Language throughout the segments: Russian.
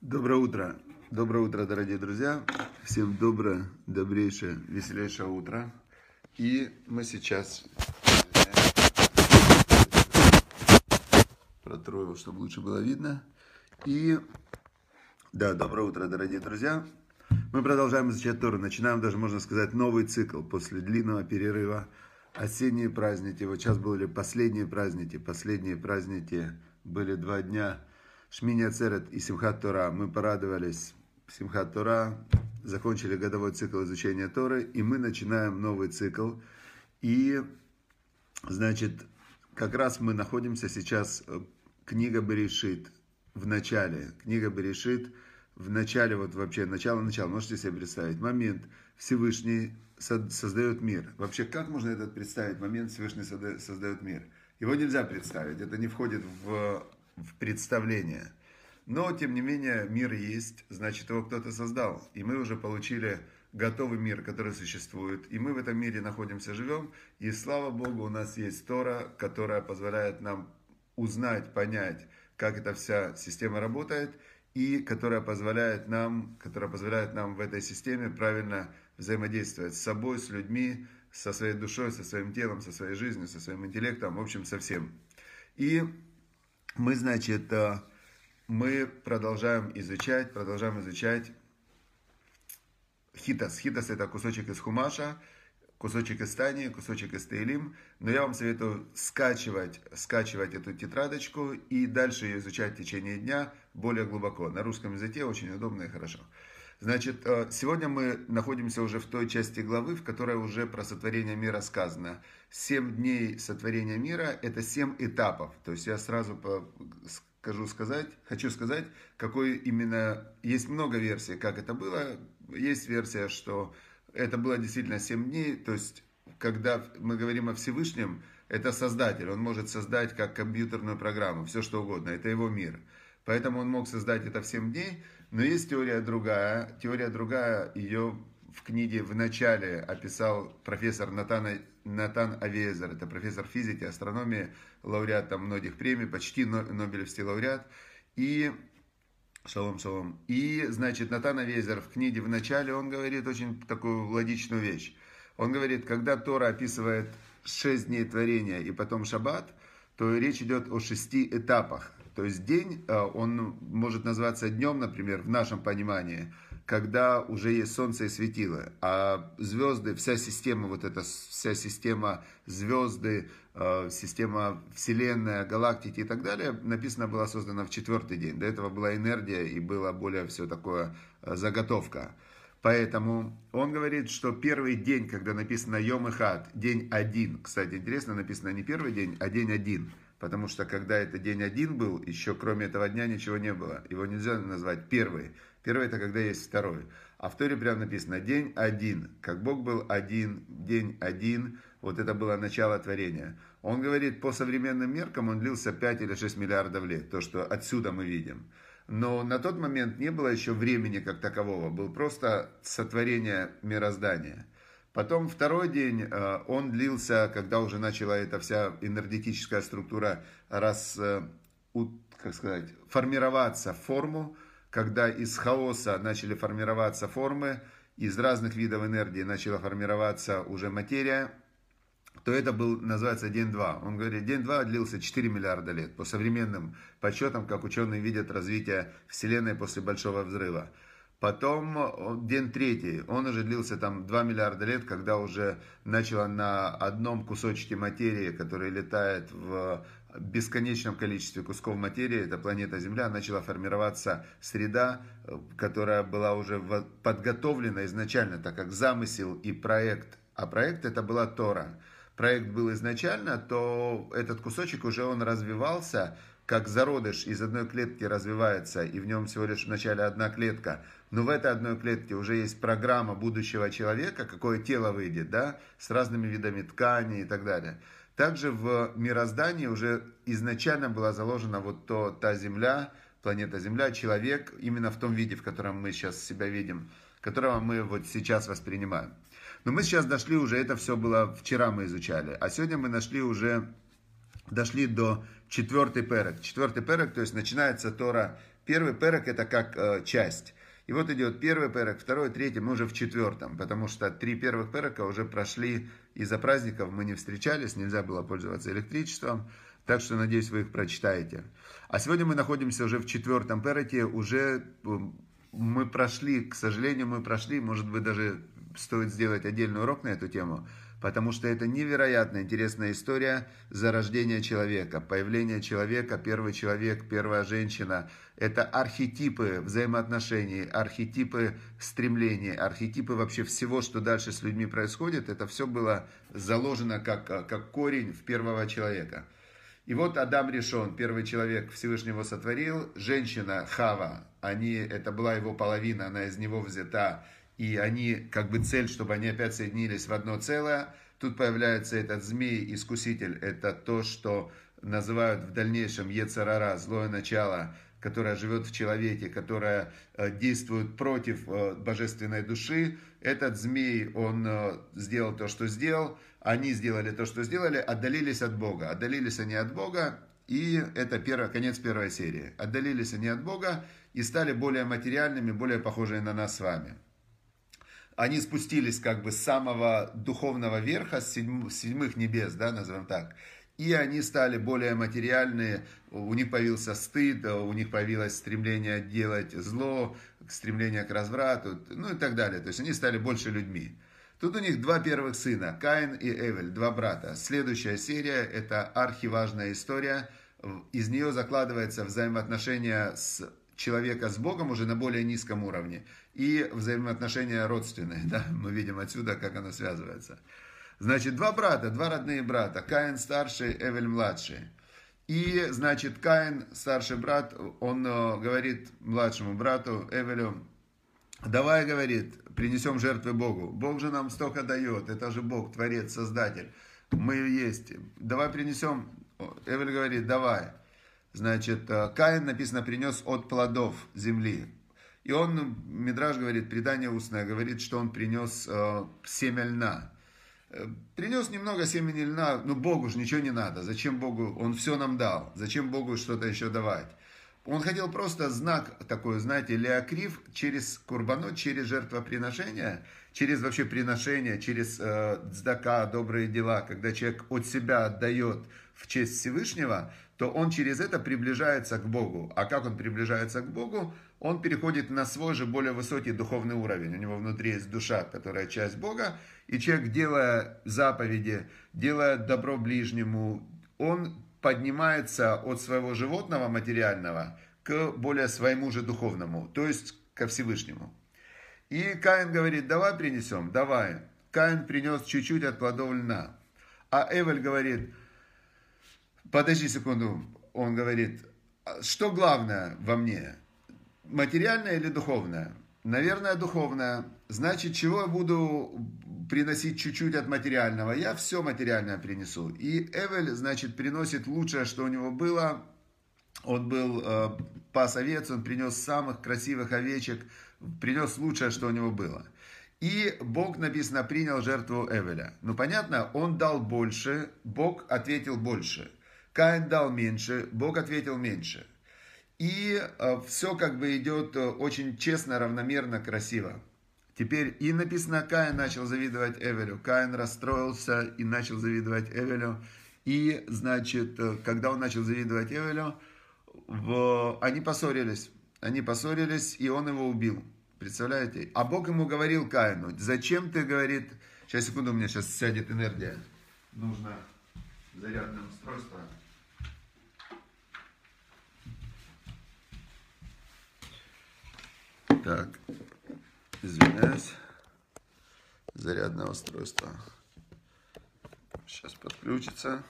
Доброе утро. Доброе утро, дорогие друзья. Всем доброе, добрейшее, веселейшее утро. И мы сейчас... Протру его, чтобы лучше было видно. И... Да, доброе утро, дорогие друзья. Мы продолжаем изучать Тору. Начинаем даже, можно сказать, новый цикл после длинного перерыва. Осенние праздники. Вот сейчас были последние праздники. Последние праздники были два дня Шмини Ацерет и Симхат Тора. Мы порадовались Симхат Тора, закончили годовой цикл изучения Торы, и мы начинаем новый цикл. И, значит, как раз мы находимся сейчас, э, книга Берешит, в начале. Книга Берешит, в начале, вот вообще, начало-начало, можете себе представить, момент Всевышний создает мир. Вообще, как можно этот представить, момент Всевышний создает мир? Его нельзя представить, это не входит в в представление. Но, тем не менее, мир есть, значит, его кто-то создал. И мы уже получили готовый мир, который существует. И мы в этом мире находимся, живем. И слава Богу, у нас есть Тора, которая позволяет нам узнать, понять, как эта вся система работает. И которая позволяет нам, которая позволяет нам в этой системе правильно взаимодействовать с собой, с людьми, со своей душой, со своим телом, со своей жизнью, со своим интеллектом, в общем, со всем. И мы, значит, э, мы продолжаем изучать, продолжаем изучать хитас. Хитас это кусочек из хумаша, кусочек из Тани, кусочек из Таилим. Но я вам советую скачивать, скачивать эту тетрадочку и дальше ее изучать в течение дня более глубоко. На русском языке очень удобно и хорошо. Значит, э, сегодня мы находимся уже в той части главы, в которой уже про сотворение мира сказано. Семь дней сотворения мира – это семь этапов. То есть я сразу скажу сказать, хочу сказать, какой именно... Есть много версий, как это было. Есть версия, что это было действительно семь дней. То есть, когда мы говорим о Всевышнем, это создатель. Он может создать как компьютерную программу, все что угодно. Это его мир. Поэтому он мог создать это в семь дней. Но есть теория другая. Теория другая, ее в книге в начале описал профессор Натан, Натан Авезер. Это профессор физики, астрономии, лауреат там многих премий, почти Нобелевский лауреат. И Шалом, шалом. И, значит, Натан Авезер в книге в начале, он говорит очень такую логичную вещь. Он говорит, когда Тора описывает шесть дней творения и потом шаббат, то речь идет о шести этапах. То есть день, э, он может называться днем, например, в нашем понимании, когда уже есть солнце и светило, а звезды, вся система, вот эта вся система звезды, э, система Вселенная, галактики и так далее, написано была создана в четвертый день. До этого была энергия и было более все такое э, заготовка. Поэтому он говорит, что первый день, когда написано Йом и Хат, день один, кстати, интересно, написано не первый день, а день один – Потому что когда это день один был, еще кроме этого дня ничего не было. Его нельзя назвать первый. Первый это когда есть второй. А в Торе прямо написано день один. Как Бог был один, день один. Вот это было начало творения. Он говорит, по современным меркам он длился 5 или 6 миллиардов лет. То, что отсюда мы видим. Но на тот момент не было еще времени как такового. Был просто сотворение мироздания. Потом второй день, э, он длился, когда уже начала эта вся энергетическая структура раз, э, как сказать, формироваться в форму, когда из хаоса начали формироваться формы, из разных видов энергии начала формироваться уже материя, то это был, называется, день 2. Он говорит, день 2 длился 4 миллиарда лет. По современным подсчетам, как ученые видят развитие Вселенной после Большого Взрыва. Потом день третий, он уже длился там 2 миллиарда лет, когда уже начало на одном кусочке материи, который летает в бесконечном количестве кусков материи, это планета Земля, начала формироваться среда, которая была уже подготовлена изначально, так как замысел и проект, а проект это была Тора. Проект был изначально, то этот кусочек уже он развивался, как зародыш из одной клетки развивается, и в нем всего лишь вначале одна клетка, но в этой одной клетке уже есть программа будущего человека, какое тело выйдет, да, с разными видами ткани и так далее. Также в мироздании уже изначально была заложена вот то, та Земля, планета Земля, человек, именно в том виде, в котором мы сейчас себя видим, которого мы вот сейчас воспринимаем. Но мы сейчас дошли уже, это все было вчера мы изучали, а сегодня мы нашли уже, дошли до четвертый перек. Четвертый перек, то есть начинается Тора. Первый перек это как э, часть. И вот идет первый перек, второй, третий, мы уже в четвертом, потому что три первых перека уже прошли из-за праздников, мы не встречались, нельзя было пользоваться электричеством, так что, надеюсь, вы их прочитаете. А сегодня мы находимся уже в четвертом переке, уже мы прошли, к сожалению, мы прошли, может быть, даже стоит сделать отдельный урок на эту тему, потому что это невероятно интересная история зарождения человека, появления человека, первый человек, первая женщина. Это архетипы взаимоотношений, архетипы стремлений, архетипы вообще всего, что дальше с людьми происходит. Это все было заложено как, как корень в первого человека. И вот Адам решен, первый человек Всевышнего сотворил, женщина Хава, они, это была его половина, она из него взята, и они, как бы цель, чтобы они опять соединились в одно целое. Тут появляется этот змей-искуситель, это то, что называют в дальнейшем Ецарара, злое начало, которое живет в человеке, которое э, действует против э, божественной души. Этот змей, он э, сделал то, что сделал, они сделали то, что сделали, отдалились от Бога. Отдалились они от Бога, и это первый, конец первой серии. Отдалились они от Бога и стали более материальными, более похожими на нас с вами они спустились как бы с самого духовного верха, с седьмых небес, да, назовем так, и они стали более материальные, у них появился стыд, у них появилось стремление делать зло, стремление к разврату, ну и так далее. То есть они стали больше людьми. Тут у них два первых сына, Каин и Эвель, два брата. Следующая серия – это архиважная история. Из нее закладывается взаимоотношения с человека с Богом уже на более низком уровне и взаимоотношения родственные. Да? Мы видим отсюда, как оно связывается. Значит, два брата, два родные брата. Каин старший, Эвель младший. И, значит, Каин, старший брат, он э, говорит младшему брату Эвелю, давай, говорит, принесем жертвы Богу. Бог же нам столько дает, это же Бог, Творец, Создатель. Мы есть. Давай принесем. Эвель говорит, давай. Значит, э, Каин, написано, принес от плодов земли. И он, Мидраж говорит, предание устное, говорит, что он принес э, семя льна. Э, принес немного семени льна, но Богу же ничего не надо. Зачем Богу? Он все нам дал. Зачем Богу что-то еще давать? Он хотел просто знак такой, знаете, леокрив через курбанот, через жертвоприношение, через вообще приношение, через э, дздака, добрые дела, когда человек от себя отдает в честь Всевышнего, то он через это приближается к Богу. А как он приближается к Богу? Он переходит на свой же более высокий духовный уровень. У него внутри есть душа, которая часть Бога. И человек, делая заповеди, делая добро ближнему, он поднимается от своего животного материального к более своему же духовному, то есть ко Всевышнему. И Каин говорит, давай принесем, давай. Каин принес чуть-чуть от плодов льна. А Эвель говорит, подожди секунду, он говорит, что главное во мне, материальное или духовное? Наверное, духовное. Значит, чего я буду приносить чуть-чуть от материального? Я все материальное принесу. И Эвель, значит, приносит лучшее, что у него было. Он был э, пас овец, он принес самых красивых овечек, принес лучшее, что у него было. И Бог, написано, принял жертву Эвеля. Ну, понятно, он дал больше, Бог ответил больше. Каин дал меньше, Бог ответил меньше. И э, все как бы идет э, очень честно, равномерно, красиво. Теперь и написано, Каин начал завидовать Эвелю. Каин расстроился и начал завидовать Эвелю. И, значит, э, когда он начал завидовать Эвелю, в... они поссорились. Они поссорились, и он его убил. Представляете? А Бог ему говорил Каину, зачем ты, говорит, сейчас секунду, у меня сейчас сядет энергия. Нужно зарядное устройство. Так, извиняюсь. Зарядное устройство. Сейчас подключится.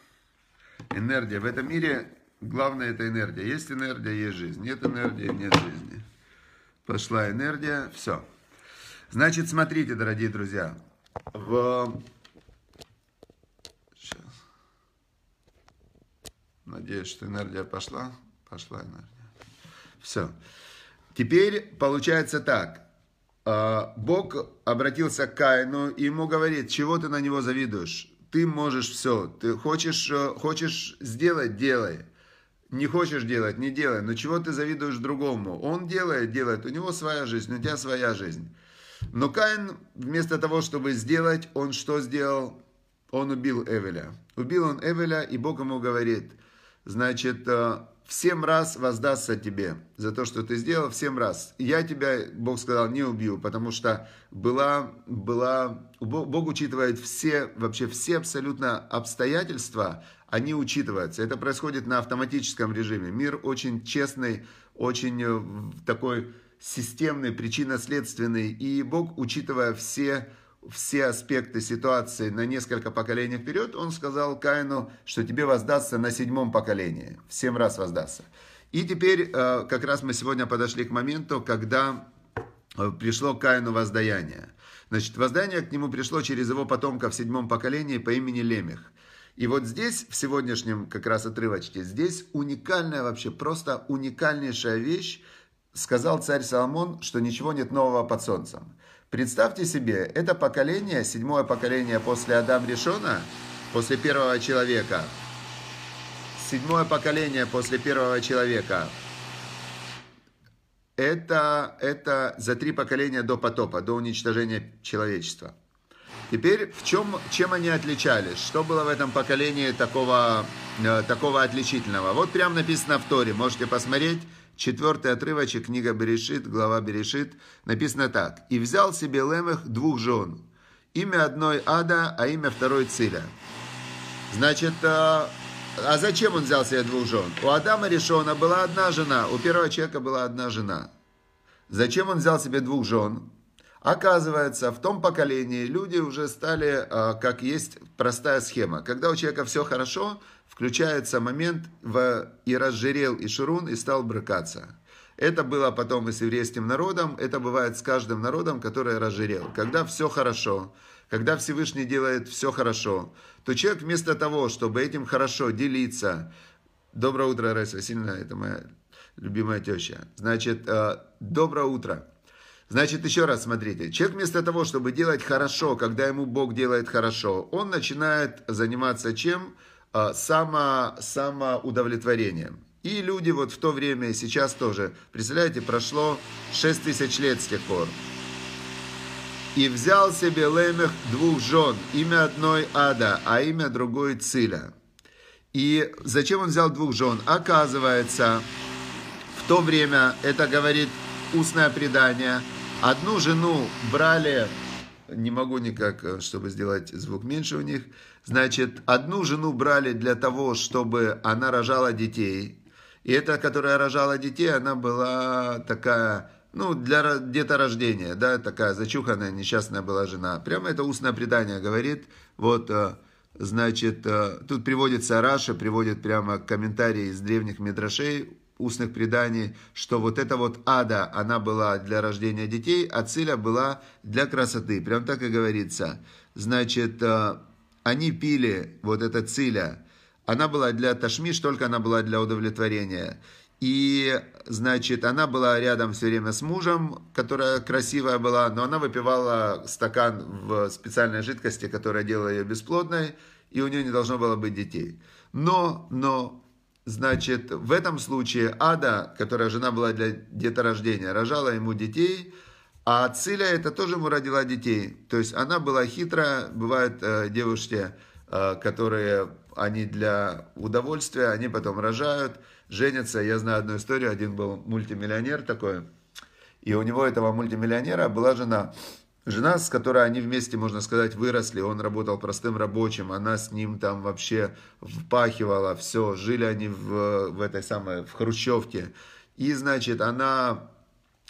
Энергия. В этом мире главное это энергия. Есть энергия, есть жизнь. Нет энергии, нет жизни. Пошла энергия, все. Значит, смотрите, дорогие друзья. В... Сейчас. Надеюсь, что энергия пошла. Пошла энергия. Все. Теперь получается так. А, Бог обратился к Каину и ему говорит, чего ты на него завидуешь? Ты можешь все, ты хочешь, э, хочешь сделать, делай. не хочешь делать, не делай. Но чего ты завидуешь другому? Он делает, делает. У него своя жизнь, у тебя своя жизнь. Но Каин, вместо того, чтобы сделать, он что сделал? Он убил Эвеля. Убил он Эвеля, и Бог ему говорит, значит, э, в семь раз воздастся тебе за то, что ты сделал, в семь раз. Я тебя, Бог сказал, не убью, потому что была, была, Бог учитывает все, вообще все абсолютно обстоятельства, они учитываются. Это происходит на автоматическом режиме. Мир очень честный, очень э, такой системный, причинно-следственный. И Бог, учитывая все все аспекты ситуации на несколько поколений вперед, он сказал Каину, что тебе воздастся на седьмом поколении, в семь раз воздастся. И теперь э, как раз мы сегодня подошли к моменту, когда э, пришло Каину воздаяние. Значит, воздаяние к нему пришло через его потомка в седьмом поколении по имени Лемех. И вот здесь, в сегодняшнем как раз отрывочке, здесь уникальная вообще, просто уникальнейшая вещь, сказал царь Соломон, что ничего нет нового под солнцем. Представьте себе, это поколение, седьмое поколение после Адам Решона, после первого человека, седьмое поколение после первого человека, это, это за три поколения до потопа, до уничтожения человечества. Теперь, в чем, чем они отличались? Что было в этом поколении такого, э, такого отличительного? Вот прямо написано в Торе, можете посмотреть. Четвертый отрывочек, книга Берешит, глава Берешит, написано так. «И взял себе Лемех двух жен, имя одной Ада, а имя второй Циля». Значит, а, а зачем он взял себе двух жен? У Адама Решона была одна жена, у первого человека была одна жена. Зачем он взял себе двух жен? Оказывается, в том поколении люди уже стали, а, как есть простая схема. Когда у человека все хорошо, включается момент в «и разжирел и Шурун и стал брыкаться». Это было потом и с еврейским народом, это бывает с каждым народом, который разжирел. Когда все хорошо, когда Всевышний делает все хорошо, то человек вместо того, чтобы этим хорошо делиться, доброе утро, Раиса Васильевна, это моя любимая теща, значит, э, доброе утро. Значит, еще раз смотрите, человек вместо того, чтобы делать хорошо, когда ему Бог делает хорошо, он начинает заниматься чем? А, само, самоудовлетворением. И люди вот в то время и сейчас тоже, представляете, прошло 6 тысяч лет с тех пор. И взял себе Лемех двух жен, имя одной Ада, а имя другой Циля. И зачем он взял двух жен? Оказывается, в то время, это говорит устное предание, одну жену брали не могу никак, э, чтобы сделать звук меньше у них. Значит, одну жену брали для того, чтобы она рожала детей. И эта, которая рожала детей, она была такая, ну, для деторождения, да, такая зачуханная, несчастная была жена. Прямо это устное предание говорит. Вот, э, значит, э, тут приводится Раша, приводит прямо комментарии из древних мидрашей, устных преданий, что вот эта вот ада, она была для рождения детей, а циля была для красоты. Прям так и говорится. Значит, э, они пили вот эта циля, она была для ташмиш, только она была для удовлетворения. И, значит, она была рядом все время с мужем, которая красивая была, но она выпивала стакан в специальной жидкости, которая делала ее бесплодной, и у нее не должно было быть детей. Но, но, Значит, в этом случае Ада, которая жена была для деторождения, рожала ему детей, а Циля это тоже ему родила детей. То есть она была хитрая. Бывают э, девушки, э, которые они для удовольствия, они потом рожают, женятся. Я знаю одну историю, один был мультимиллионер такой, и у него этого мультимиллионера была жена. Жена, с которой они вместе, можно сказать, выросли, он работал простым рабочим, она с ним там вообще впахивала, все, жили они в, в этой самой, в хрущевке. И, значит, она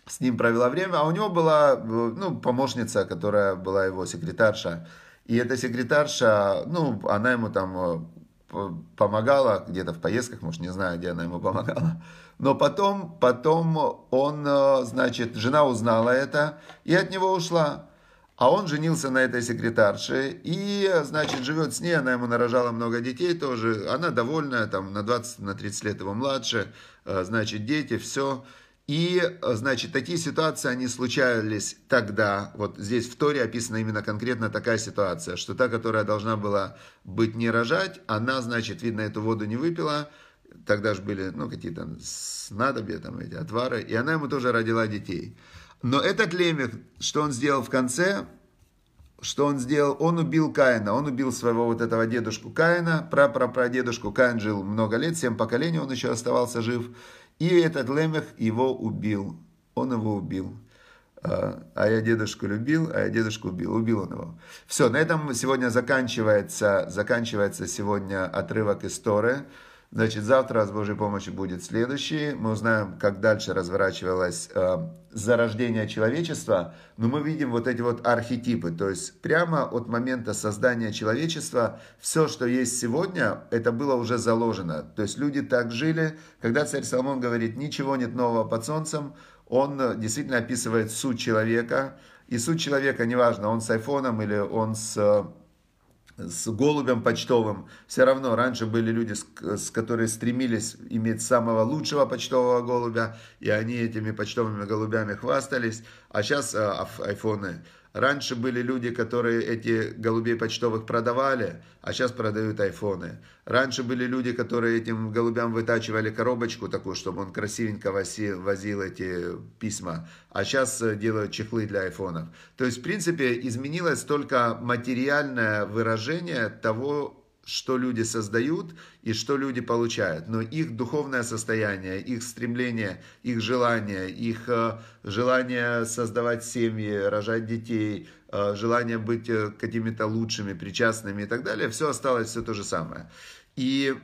с ним провела время, а у него была, ну, помощница, которая была его секретарша. И эта секретарша, ну, она ему там э, помогала где-то в поездках, может, не знаю, где она ему помогала. Но потом, потом он, э, значит, жена узнала это и от него ушла. А он женился на этой секретарше и, значит, живет с ней, она ему нарожала много детей тоже. Она довольная, там, на 20, на 30 лет его младше, э, значит, дети, все. И, значит, такие ситуации, они случались тогда, вот здесь в Торе описана именно конкретно такая ситуация, что та, которая должна была быть не рожать, она, значит, видно, эту воду не выпила, тогда же были, ну, какие-то снадобья, там, эти отвары, и она ему тоже родила детей. Но этот Лемех, что он сделал в конце, что он сделал? Он убил Каина, он убил своего вот этого дедушку Каина, прапрапрадедушку. Каин жил много лет, семь поколений он еще оставался жив, и этот Лемех его убил, он его убил. А, а я дедушку любил, а я дедушку убил. Убил он его. Все, на этом сегодня заканчивается, заканчивается сегодня отрывок истории. Значит, завтра с Божьей помощью будет следующий. Мы узнаем, как дальше разворачивалось э, зарождение человечества. Но мы видим вот эти вот архетипы. То есть прямо от момента создания человечества все, что есть сегодня, это было уже заложено. То есть люди так жили. Когда царь Соломон говорит, ничего нет нового под солнцем, он э, действительно описывает суть человека. И суть человека, неважно, он с айфоном или он с э, с голубем почтовым. Все равно раньше были люди, с, которые стремились иметь самого лучшего почтового голубя, и они этими почтовыми голубями хвастались. А сейчас а, айфоны Раньше были люди, которые эти голубей почтовых продавали, а сейчас продают айфоны. Раньше были люди, которые этим голубям вытачивали коробочку такую, чтобы он красивенько возил, возил эти письма, а сейчас э, делают чехлы для айфонов. То есть, в принципе, изменилось только материальное выражение того, что люди создают и что люди получают. Но их духовное состояние, их стремление, их желание, их э, желание создавать семьи, рожать детей, э, желание быть э, какими-то лучшими, причастными и так далее, все осталось все то же самое. И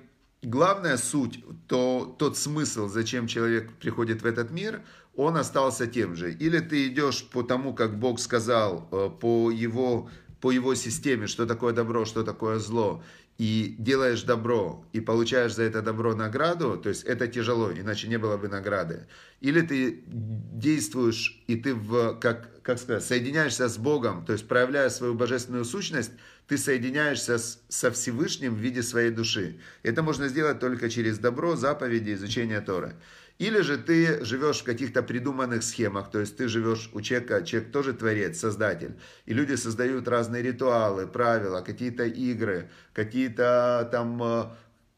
главная суть, то, тот смысл, зачем человек приходит в этот мир, он остался тем же. Или ты идешь по тому, как Бог сказал, по его по его системе, что такое добро, что такое зло, и делаешь добро, и получаешь за это добро награду, то есть это тяжело, иначе не было бы награды. Или ты действуешь, и ты, в, как, как сказать, соединяешься с Богом, то есть проявляя свою божественную сущность, ты соединяешься с, со Всевышним в виде своей души. Это можно сделать только через добро, заповеди, изучение Торы. Или же ты живешь в каких-то придуманных схемах, то есть ты живешь у человека, человек тоже творец, создатель, и люди создают разные ритуалы, правила, какие-то игры, какие-то там э,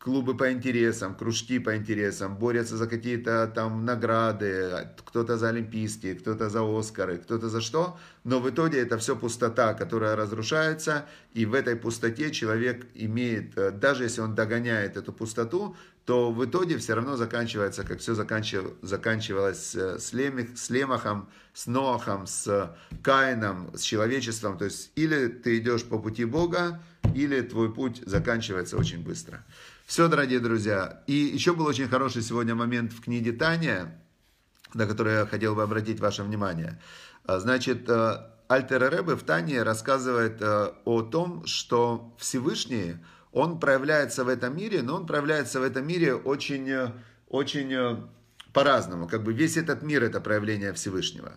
клубы по интересам, кружки по интересам, борются за какие-то там награды, кто-то за Олимпийские, кто-то за Оскары, кто-то за что, но в итоге это все пустота, которая разрушается, и в этой пустоте человек имеет, э, даже если он догоняет эту пустоту, то в итоге все равно заканчивается, как все заканчивалось с, Лемих, с Лемахом, с Ноахом, с Каином, с человечеством. То есть или ты идешь по пути Бога, или твой путь заканчивается очень быстро. Все, дорогие друзья. И еще был очень хороший сегодня момент в книге Таня, на который я хотел бы обратить ваше внимание. А, значит, э, Альтер Ребе в Тане рассказывает э, о том, что Всевышний – он проявляется в этом мире, но он проявляется в этом мире очень, очень по-разному. Как бы весь этот мир это проявление Всевышнего.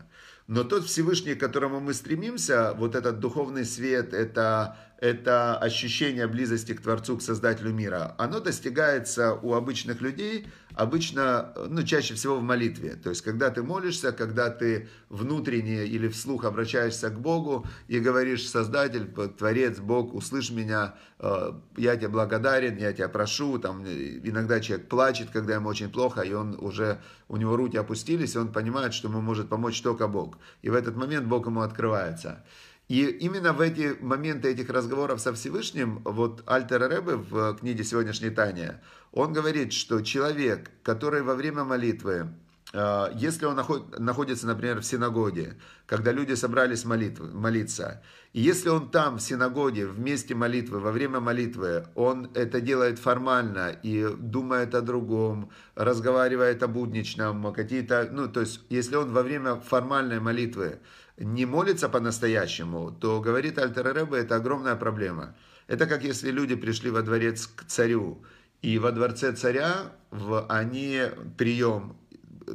Но тот Всевышний, к которому мы стремимся, вот этот духовный свет, это, это ощущение близости к Творцу, к Создателю мира, оно достигается у обычных людей – обычно, ну, чаще всего в молитве. То есть, когда ты молишься, когда ты внутренне или вслух обращаешься к Богу и говоришь, Создатель, Творец, Бог, услышь меня, э, я тебе благодарен, я тебя прошу. Там, иногда человек плачет, когда ему очень плохо, и он уже, у него руки опустились, и он понимает, что ему может помочь только Бог. И в этот момент Бог ему открывается. И именно в эти моменты этих разговоров со Всевышним, вот Альтер Ребе в книге «Сегодняшнее тайне», он говорит, что человек, который во время молитвы, э, если он находится, например, в синагоге, когда люди собрались молитвы, молиться, и если он там, в синагоге, в месте молитвы, во время молитвы, он это делает формально и думает о другом, разговаривает о будничном, какие-то, ну, то есть, если он во время формальной молитвы не молится по-настоящему, то, говорит Альтер это огромная проблема. Это как если люди пришли во дворец к царю, и во дворце царя в, они прием,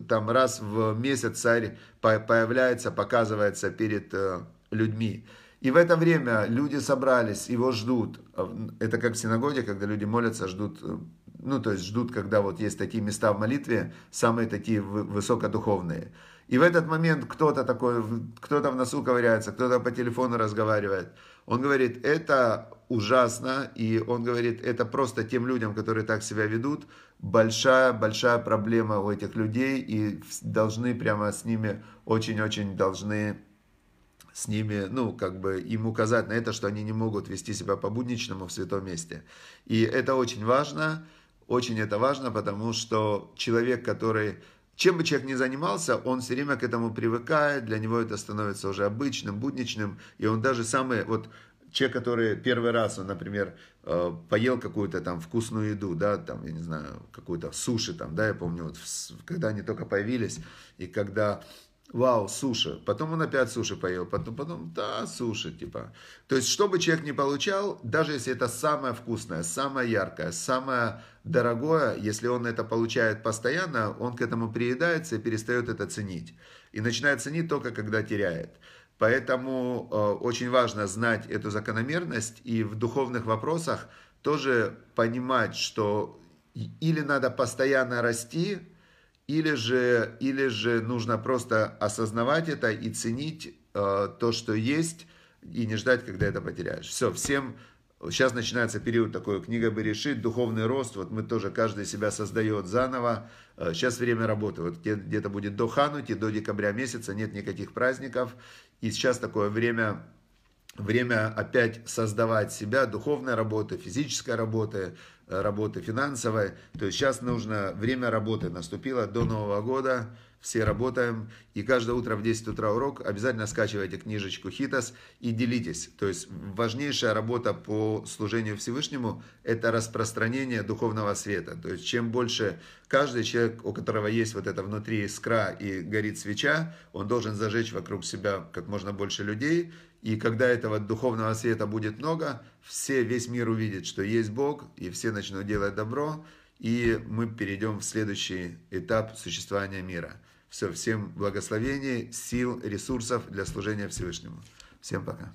там раз в месяц царь появляется, показывается перед э, людьми. И в это время люди собрались, его ждут. Это как в синагоге, когда люди молятся, ждут, э, ну то есть ждут, когда вот есть такие места в молитве, самые такие высокодуховные. И в этот момент кто-то такой, кто-то в носу ковыряется, кто-то по телефону разговаривает. Он говорит, это ужасно, и он говорит, это просто тем людям, которые так себя ведут, большая-большая проблема у этих людей, и должны прямо с ними, очень-очень должны с ними, ну, как бы им указать на это, что они не могут вести себя по-будничному в святом месте. И это очень важно, очень это важно, потому что человек, который чем бы человек ни занимался, он все время к этому привыкает, для него это становится уже обычным, будничным, и он даже самый, вот человек, который первый раз, он, например, э, поел какую-то там вкусную еду, да, там, я не знаю, какую-то суши там, да, я помню, вот, когда они только появились, и когда вау, суши. Потом он опять суши поел, потом, потом, да, суши, типа. То есть, что бы человек не получал, даже если это самое вкусное, самое яркое, самое дорогое, если он это получает постоянно, он к этому приедается и перестает это ценить. И начинает ценить только, когда теряет. Поэтому э, очень важно знать эту закономерность и в духовных вопросах тоже понимать, что или надо постоянно расти, или же, или же нужно просто осознавать это и ценить э, то, что есть, и не ждать, когда это потеряешь. Все, всем Сейчас начинается период такой, книга бы решит, духовный рост, вот мы тоже, каждый себя создает заново. Сейчас э, время работы, вот где-то будет до Ханути, до декабря месяца, нет никаких праздников. И сейчас такое время время опять создавать себя, духовная работа, физическая работа, э, работа финансовая. То есть сейчас нужно, время работы наступило до Нового года, все работаем, и каждое утро в 10 утра урок, обязательно скачивайте книжечку Хитас и делитесь. То есть важнейшая работа по служению Всевышнему – это распространение духовного света. То есть чем больше каждый человек, у которого есть вот это внутри искра и горит свеча, он должен зажечь вокруг себя как можно больше людей, и когда этого духовного света будет много, все, весь мир увидит, что есть Бог, и все начнут делать добро, и мы перейдем в следующий этап существования мира. Все, всем благословений, сил, ресурсов для служения Всевышнему. Всем пока.